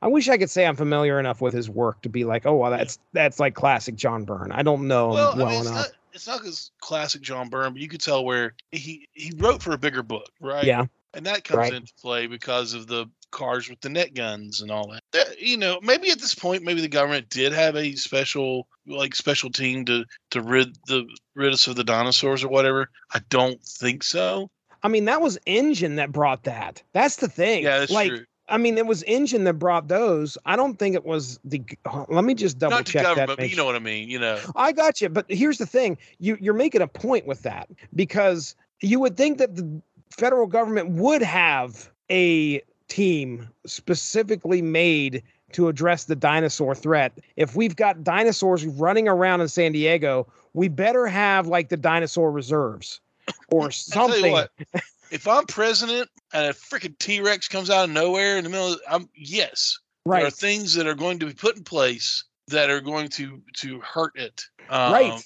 I wish I could say I'm familiar enough with his work to be like, oh, well, that's that's like classic John Byrne. I don't know Well, him I well mean, it's enough. not it's not his classic John Byrne, but you could tell where he he wrote for a bigger book, right? Yeah, and that comes Right. into play because of the cars with the net guns and all that. That- You know, maybe at this point, maybe the government did have a special like special team to to rid the rid us of the dinosaurs or whatever. I don't think so. I mean, that was InGen that brought that. That's the thing. Yeah, that's like, true. I mean, it was InGen that brought those. I don't think it was the. Let me just double Not the check that. government, but you know what I mean. You know, I got you, but here's the thing: you you're making a point with that because you would think that the federal government would have a team specifically made to address the dinosaur threat. If we've got dinosaurs running around in San Diego, we better have like the dinosaur reserves or something. if I'm president and a freaking T Rex comes out of nowhere in the middle, of, I'm yes, right. there are things that are going to be put in place that are going to to hurt it. Um, right.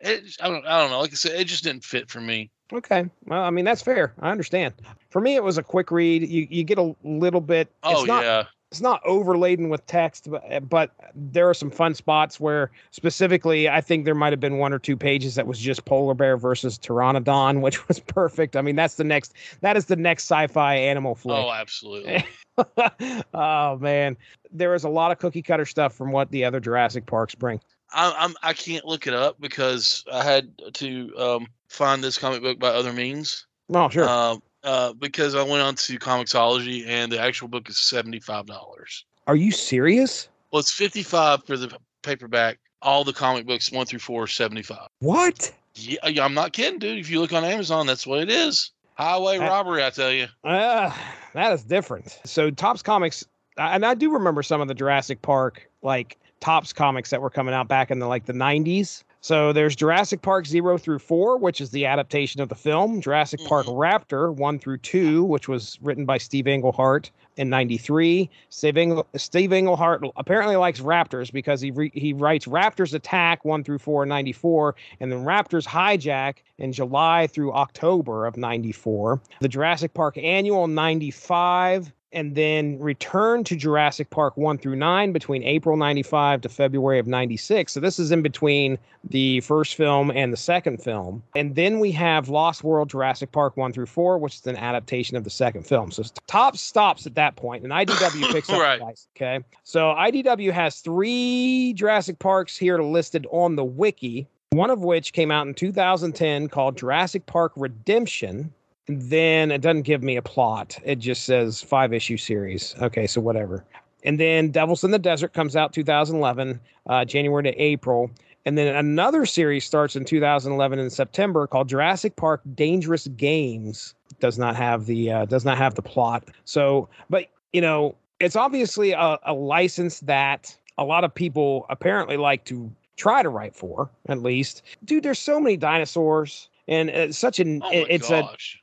It, I don't. I don't know. Like I said, it just didn't fit for me. Okay. Well, I mean that's fair. I understand. For me, it was a quick read. You you get a little bit. Oh it's not, yeah, it's not overladen with text, but, but there are some fun spots where specifically I think there might have been one or two pages that was just polar bear versus pteranodon, which was perfect. I mean, that's the next that is the next sci-fi animal flick. oh absolutely. oh man, there is a lot of cookie cutter stuff from what the other Jurassic Parks bring. I, I'm. I can't look it up because I had to um, find this comic book by other means. Oh sure, Um, uh, because I went on to Comixology and the actual book is seventy five dollars. are you serious? Well, it's fifty five for the paperback. All the comic books one through four are seventy five. What? Yeah, I'm not kidding, dude. If you look on Amazon, that's what it is. Highway I- robbery, I tell you. Uh, that is different. So Topps Comics, and I do remember some of the Jurassic Park like Topps comics that were coming out back in the like the 90s. So there's Jurassic Park 0 through 4, which is the adaptation of the film, Jurassic Park Mhm. Raptor 1 through 2, which was written by Steve Englehart, in 93. Steve, Engel, Steve Englehart apparently likes Raptors because he re, he writes Raptors Attack 1 through 4 in 94 and then Raptors Hijack in July through October of 94. The Jurassic Park Annual 95 and then returned to Jurassic Park 1 through 9 between April 95 to February of 96. So this is in between the first film and the second film. And then we have Lost World Jurassic Park 1 through 4, which is an adaptation of the second film. So Topps stops at that point, and IDW picks up Right. guys. Okay. So IDW has three Jurassic Parks here listed on the wiki, one of which came out in 2010 called Jurassic Park Redemption then it doesn't give me a plot. It just says five issue series. Okay, so whatever. And then Devils in the Desert comes out 2011, uh, January to April. And then another series starts in 2011 in September called Jurassic Park Dangerous Games. Does not have the uh, does not have the plot. So, but you know, it's obviously a, a license that a lot of people apparently like to try to write for. At least, dude, there's so many dinosaurs, and it's such an Oh it's a gosh.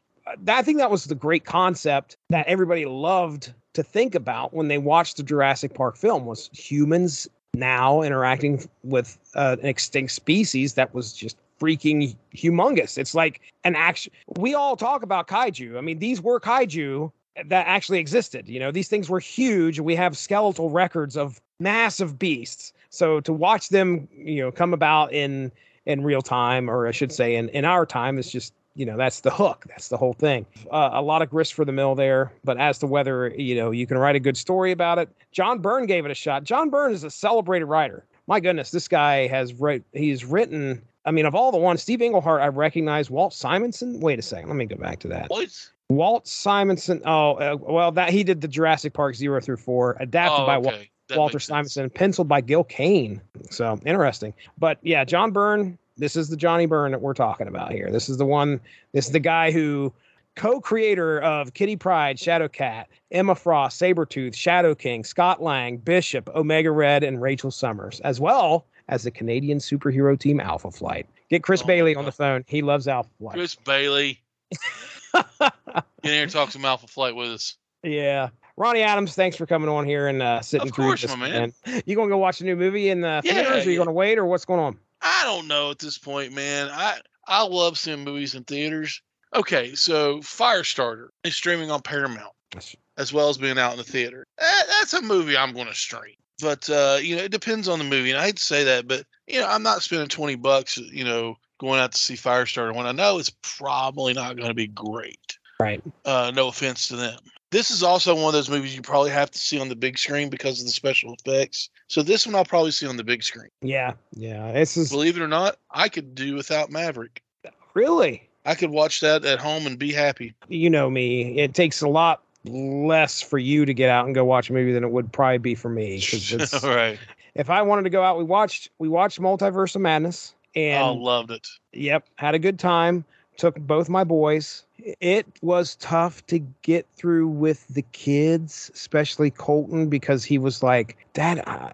I think that was the great concept that everybody loved to think about when they watched the Jurassic Park film was humans now interacting with uh, an extinct species that was just freaking humongous. It's like an action. We all talk about kaiju. I mean, these were kaiju that actually existed. You know, these things were huge. We have skeletal records of massive beasts. So to watch them, you know, come about in in real time, or I should say, in in our time, is just you know that's the hook that's the whole thing uh, a lot of grist for the mill there but as to whether you know you can write a good story about it john byrne gave it a shot john byrne is a celebrated writer my goodness this guy has wrote he's written i mean of all the ones steve englehart i recognize walt simonson wait a second let me go back to that What? walt simonson oh uh, well that he did the jurassic park zero through four adapted Oh, by Walt okay. That Walter. Simonson, penciled by Gil Kane. So interesting. But yeah, John Byrne, this is the Johnny Byrne that we're talking about here. This is the one, this is the guy who co-creator of Kitty Pryde, Shadowcat, Emma Frost, Sabretooth, Shadow King, Scott Lang, Bishop, Omega Red, and Rachel Summers, as well as the Canadian superhero team Alpha Flight. Get Chris Oh Bailey on the phone. He loves Alpha Flight. Chris Bailey. Get in here and talk some Alpha Flight with us. yeah. Ronnie Adams, thanks for coming on here and uh, sitting Of through course, this. my man. You gonna go watch a new movie in the Yeah, theaters, or you gonna wait, or what's going on? I don't know at this point, man. I I love seeing movies in theaters. Okay, so Firestarter is streaming on Paramount That's- as well as being out in the theater. That, that's a movie I'm going to stream. But uh, you know, it depends on the movie. And I hate to say that, but you know, I'm not spending 20 bucks, you know, going out to see Firestarter when I know it's probably not going to be great. Right. Uh, no offense to them. This is also one of those movies you probably have to see on the big screen because of the special effects. So this one I'll probably see on the big screen. Yeah, yeah. This is Believe it or not, I could do without Maverick. really, I could watch that at home and be happy. you know me. It takes a lot less for you to get out and go watch a movie than it would probably be for me. it's- All right. if I wanted to go out, we watched we watched Multiverse of Madness, oh, and oh, loved it. Yep, had a good time. Took both my boys. It was tough to get through with the kids, especially Colton, because he was like, "Dad, uh,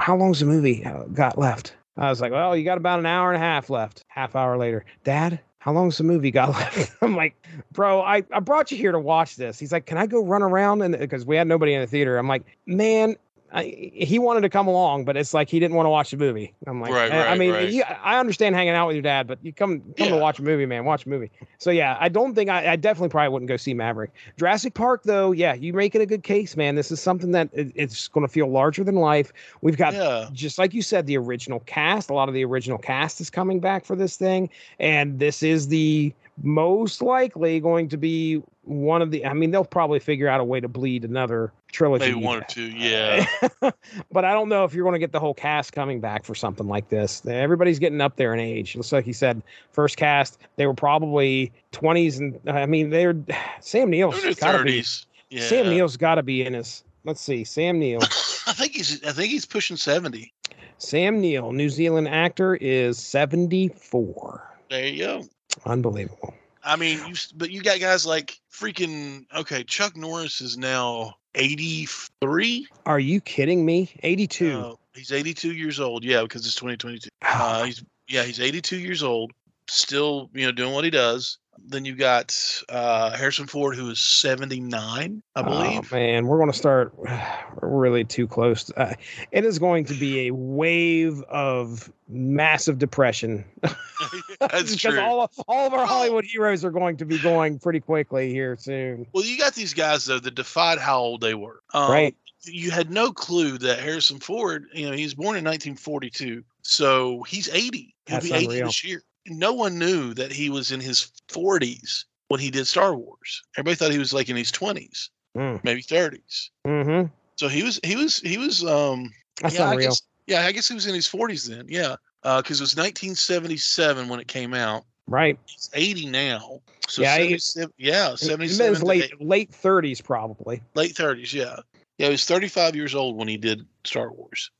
how long's the movie uh, got left?" I was like, "Well, you got about an hour and a half left." Half hour later, Dad, how long's the movie got left? I'm like, "Bro, I, I brought you here to watch this." He's like, "Can I go run around?" And because we had nobody in the theater, I'm like, "Man." I, he wanted to come along, but it's like he didn't want to watch the movie. I'm like, Right, I, I mean, right. you, I understand hanging out with your dad, but you come come to watch a movie, man. Watch a movie. So yeah, I don't think I, I definitely probably wouldn't go see Maverick. Jurassic Park, though, yeah, you make it a good case, man. This is something that it- it's going to feel larger than life. We've got Yeah. just like you said, the original cast. A lot of the original cast is coming back for this thing, and this is the most likely going to be one of the. I mean, they'll probably figure out a way to bleed another trilogy. Maybe one or two. Uh, yeah. but I don't know if you're going to get the whole cast coming back for something like this. Everybody's getting up there in age. Looks like you said first cast, they were probably 20s, and I mean they're Sam Neill's They're in got their to be. 30s. Yeah. Sam Neill's got to be in his. Let's see, Sam Neill. I think he's I think he's pushing 70. Sam Neill, New Zealand actor, is 74. There you go. Unbelievable. I mean, you but you got guys like freaking okay, Chuck Norris is now 83. Are you kidding me? 82. Uh, he's 82 years old. Yeah, because it's 2022. Uh, he's yeah, he's 82 years old, still you know doing what he does. Then you got uh, Harrison Ford, who is 79, I believe. Oh, man, we're going to start really too close. To, uh, it is going to be a wave of massive depression. That's because true. all of, all of our Hollywood heroes are going to be going pretty quickly here soon. well, you got these guys though that defied how old they were. Um, Right. You had no clue that Harrison Ford, you know, he was born in 1942, so he's 80. He'll That's be 80 unreal. this year. No one knew that he was in his 40s when he did Star Wars. Everybody thought he was like in his 20s, Mm. maybe 30s. Mm-hmm. So he was, he was, he was. um That's yeah, I unreal. guess, yeah, I guess he was in his 40s then. Yeah, because it was 1977 when it came out. Right. He's 80 now. So Yeah, he- 77, yeah, It- 77 it was late late 30s probably. late 30s yeah yeah he was 35 years old when he did star wars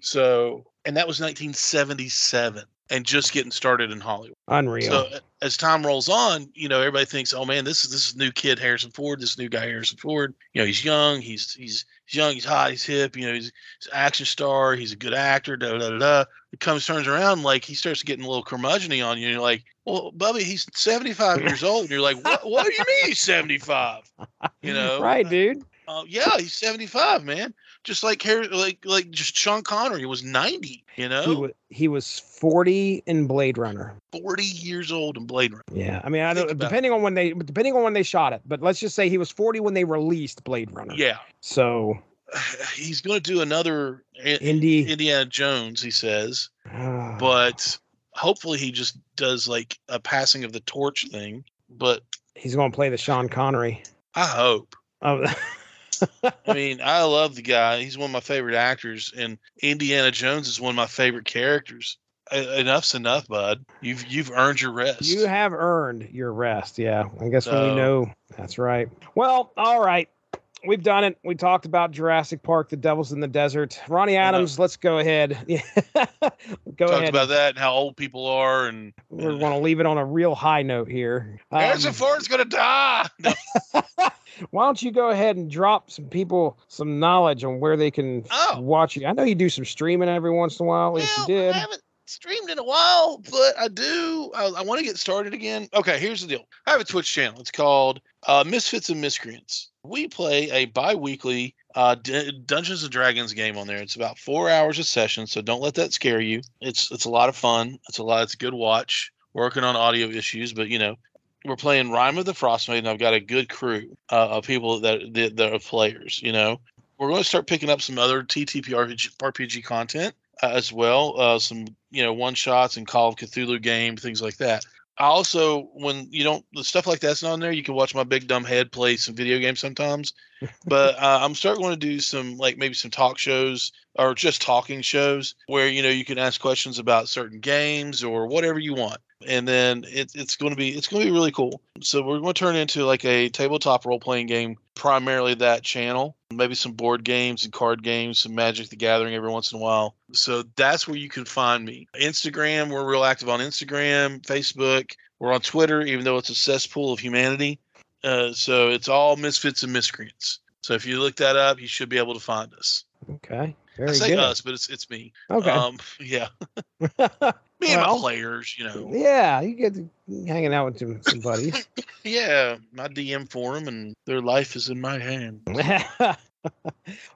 so and that was 1977 and just getting started in hollywood Unreal. so as time rolls on you know everybody thinks oh man this is this is new kid harrison ford this new guy harrison ford you know he's young he's he's he's young he's hot he's hip you know he's, he's an action star he's a good actor da da da da it comes turns around like he starts getting a little curmudgeony on you and you're like well bubby he's 75 years old and you're like what, what do you mean he's 75 you know right, dude. uh, yeah, he's seventy five, man. Just like Harry, like like just Sean Connery was ninety. You know, He was he was 40 in Blade Runner. forty years old in Blade Runner. Yeah, I mean, I don't it. depending on when they depending on when they shot it, but let's just say he was 40 when they released Blade Runner. Yeah, So he's going to do another Indy, Indiana Jones, he says, Ah, but hopefully he just does like a passing of the torch thing. But he's going to play the Sean Connery. I hope. Oh, I mean, I love the guy. He's one of my favorite actors, and Indiana Jones is one of my favorite characters. Enough's enough, bud. You've you've earned your rest. you have earned your rest. Yeah, I guess when we know that's right. Well, all right. We've done it. We talked about Jurassic Park, The Devil's in the Desert. Ronnie Adams, let's go ahead. Yeah. go talked ahead. about that and how old people are, and We're going to leave it on a real high note here. Um, Harrison Ford's gonna die. No, why don't you go ahead and drop some people some knowledge on where they can Oh. watch you? I know you do some streaming every once in a while. At least you did. I haven't streamed in a while, but I do. I, I want to get started again. Okay, here's the deal. I have a Twitch channel. It's called uh, Misfits and Miscreants. We play a bi-weekly uh, D- Dungeons and Dragons game on there. It's about four hours a session, so don't let that scare you. It's it's a lot of fun. It's a lot. It's a good watch. Working on audio issues, but you know, we're playing Rime of the Frostmaiden. I've got a good crew uh, of people that, that that are players. You know, we're going to start picking up some other TTP RPG, RPG content uh, as well. Uh, some you know one shots and Call of Cthulhu game things like that. I also, when you don't the stuff like that's not on there, you can watch my big dumb head play some video games sometimes. But uh, I'm starting to do some like maybe some talk shows or just talking shows where you know you can ask questions about certain games or whatever you want. And then it, it's going to be it's going to be really cool. So we're going to turn into like a tabletop role-playing game primarily that channel. Maybe some board games and card games some magic the gathering every once in a while. So that's where you can find me. Instagram we're real active on instagram facebook. We're on twitter even though it's a cesspool of humanity uh, so it's all misfits and miscreants so if you look that up you should be able to find us Okay. i say good. us but it's it's me Okay. um yeah me and my players you know yeah, you get to hanging out with some, some buddies. Yeah, my DM for them, and their life is in my hand.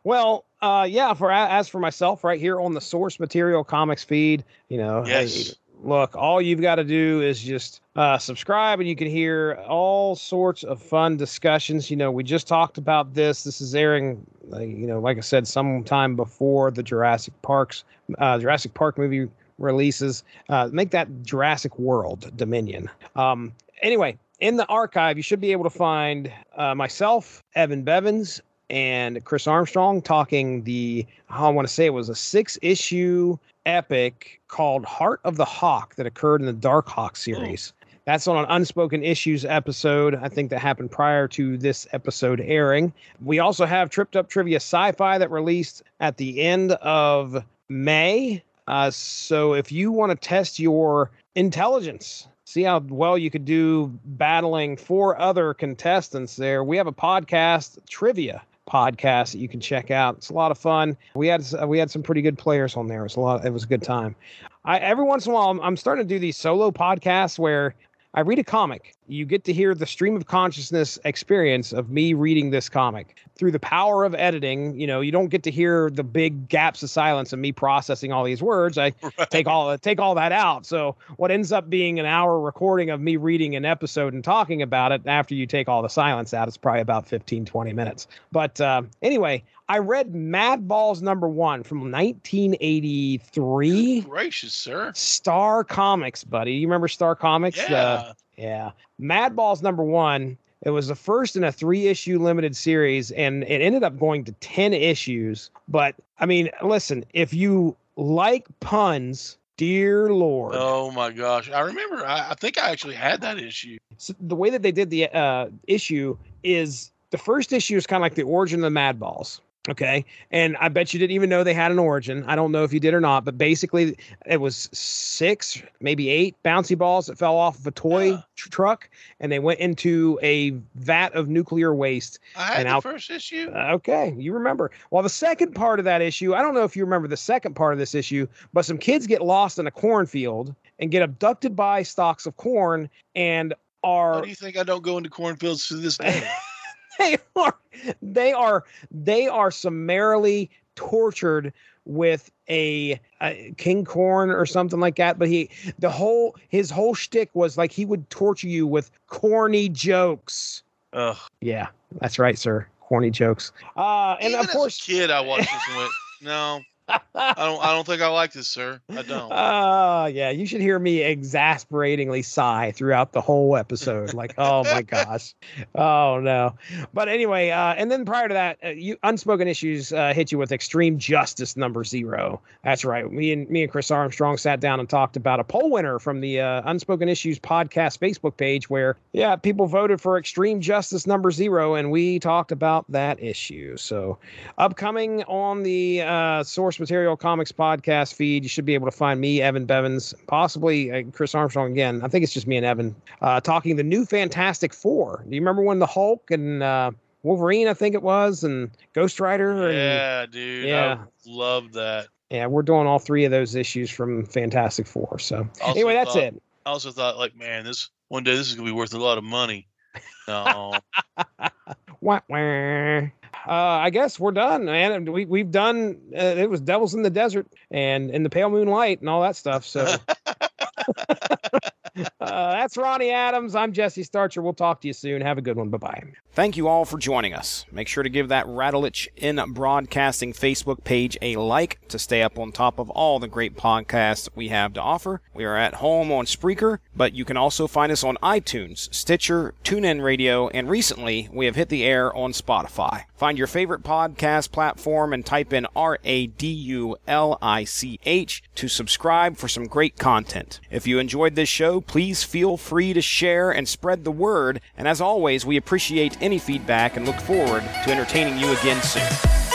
well, uh, yeah. For as for myself, right here on the Source Material Comics feed, you know, Yes. Look, all you've got to do is just uh, subscribe, and you can hear all sorts of fun discussions. You know, we just talked about this. This is airing, uh, you know, like I said, sometime before the Jurassic Parks, uh, Jurassic Park movie releases. Uh, make that Jurassic World Dominion. Um, anyway, in the archive, you should be able to find uh, myself, Evan Bevins, and Chris Armstrong talking the, I want to say it was a six issue epic called Heart of the Hawk that occurred in the Darkhawk series. That's on an unspoken issues episode. I think that happened prior to this episode airing. We also have Tripped Up Trivia Sci Fi that released at the end of May. Uh, so if you want to test your intelligence, see how well you could do battling four other contestants there, we have a podcast, trivia podcast that you can check out. It's a lot of fun. We had we had some pretty good players on there. It was a lot. It was a good time. I every once in a while I'm, I'm starting to do these solo podcasts where I read a comic you get to hear the stream of consciousness experience of me reading this comic through the power of editing. You know, you don't get to hear the big gaps of silence and me processing all these words. I right. take all take all that out. So what ends up being an hour recording of me reading an episode and talking about it after you take all the silence out, it's probably about 15, 20 minutes. But uh, anyway, I read Madballs number one from 1983. gracious, sir. Star Comics, buddy. You remember Star Comics? Yeah. Uh, yeah. Madballs number one. It was the first in a three issue limited series, and it ended up going to 10 issues. But I mean, listen, if you like puns, dear Lord. Oh my gosh. I remember, I, I think I actually had that issue. So the way that they did the uh, issue is the first issue is kind of like the origin of the Madballs. Okay. And I bet you didn't even know they had an origin. I don't know if you did or not, but basically it was six, maybe eight bouncy balls that fell off of a toy yeah. tr- truck and they went into a vat of nuclear waste. I had and the first issue. Uh, okay. You remember. Well, the second part of that issue, I don't know if you remember the second part of this issue, but some kids get lost in a cornfield and get abducted by stalks of corn and are. How do you think I don't go into cornfields to this day? they are they are they are summarily tortured with a, a, king corn or something like that. But he the whole his whole shtick was like he would torture you with corny jokes. Ugh. Yeah, that's right, sir. Corny jokes. Uh, and Even of course, kid, I watched this and went, no, I don't. I don't think I like this, sir. I don't. Uh yeah. You should hear me exasperatingly sigh throughout the whole episode. Like, oh my gosh, oh no. But anyway, uh, and then prior to that, uh, you unspoken issues uh, hit you with Extreme Justice number zero. That's right. Me and me and Chris Armstrong sat down and talked about a poll winner from the uh, Unspoken Issues podcast Facebook page, where yeah, people voted for Extreme Justice number zero, and we talked about that issue. So, upcoming on the uh, source Material Comics podcast feed. You should be able to find me, Evan Bevins, possibly uh, Chris Armstrong again. I think it's just me and Evan uh, talking the new Fantastic Four. Do you remember when the Hulk and uh, Wolverine, I think it was, and Ghost Rider? And, yeah, dude. Yeah, love that. Yeah, we're doing all three of those issues from Fantastic Four. So also anyway, that's thought, it. I also thought, like, man, this one day this is gonna be worth a lot of money. No. wah, wah uh, I guess we're done, man. We we've done. Uh, it was Devils in the Desert and in the Pale Moonlight and all that stuff. So. Uh, that's Ronnie Adams. I'm Jesse Starcher. We'll talk to you soon. Have a good one. Bye bye. Thank you all for joining us. Make sure to give that Radulich in Broadcasting Facebook page a like to stay up on top of all the great podcasts we have to offer. We are at home on Spreaker, but you can also find us on iTunes, Stitcher, TuneIn Radio, and recently we have hit the air on Spotify. Find your favorite podcast platform and type in R A D U L I C H to subscribe for some great content. If you enjoyed this show, please feel free to share and spread the word. And as always, we appreciate any feedback and look forward to entertaining you again soon.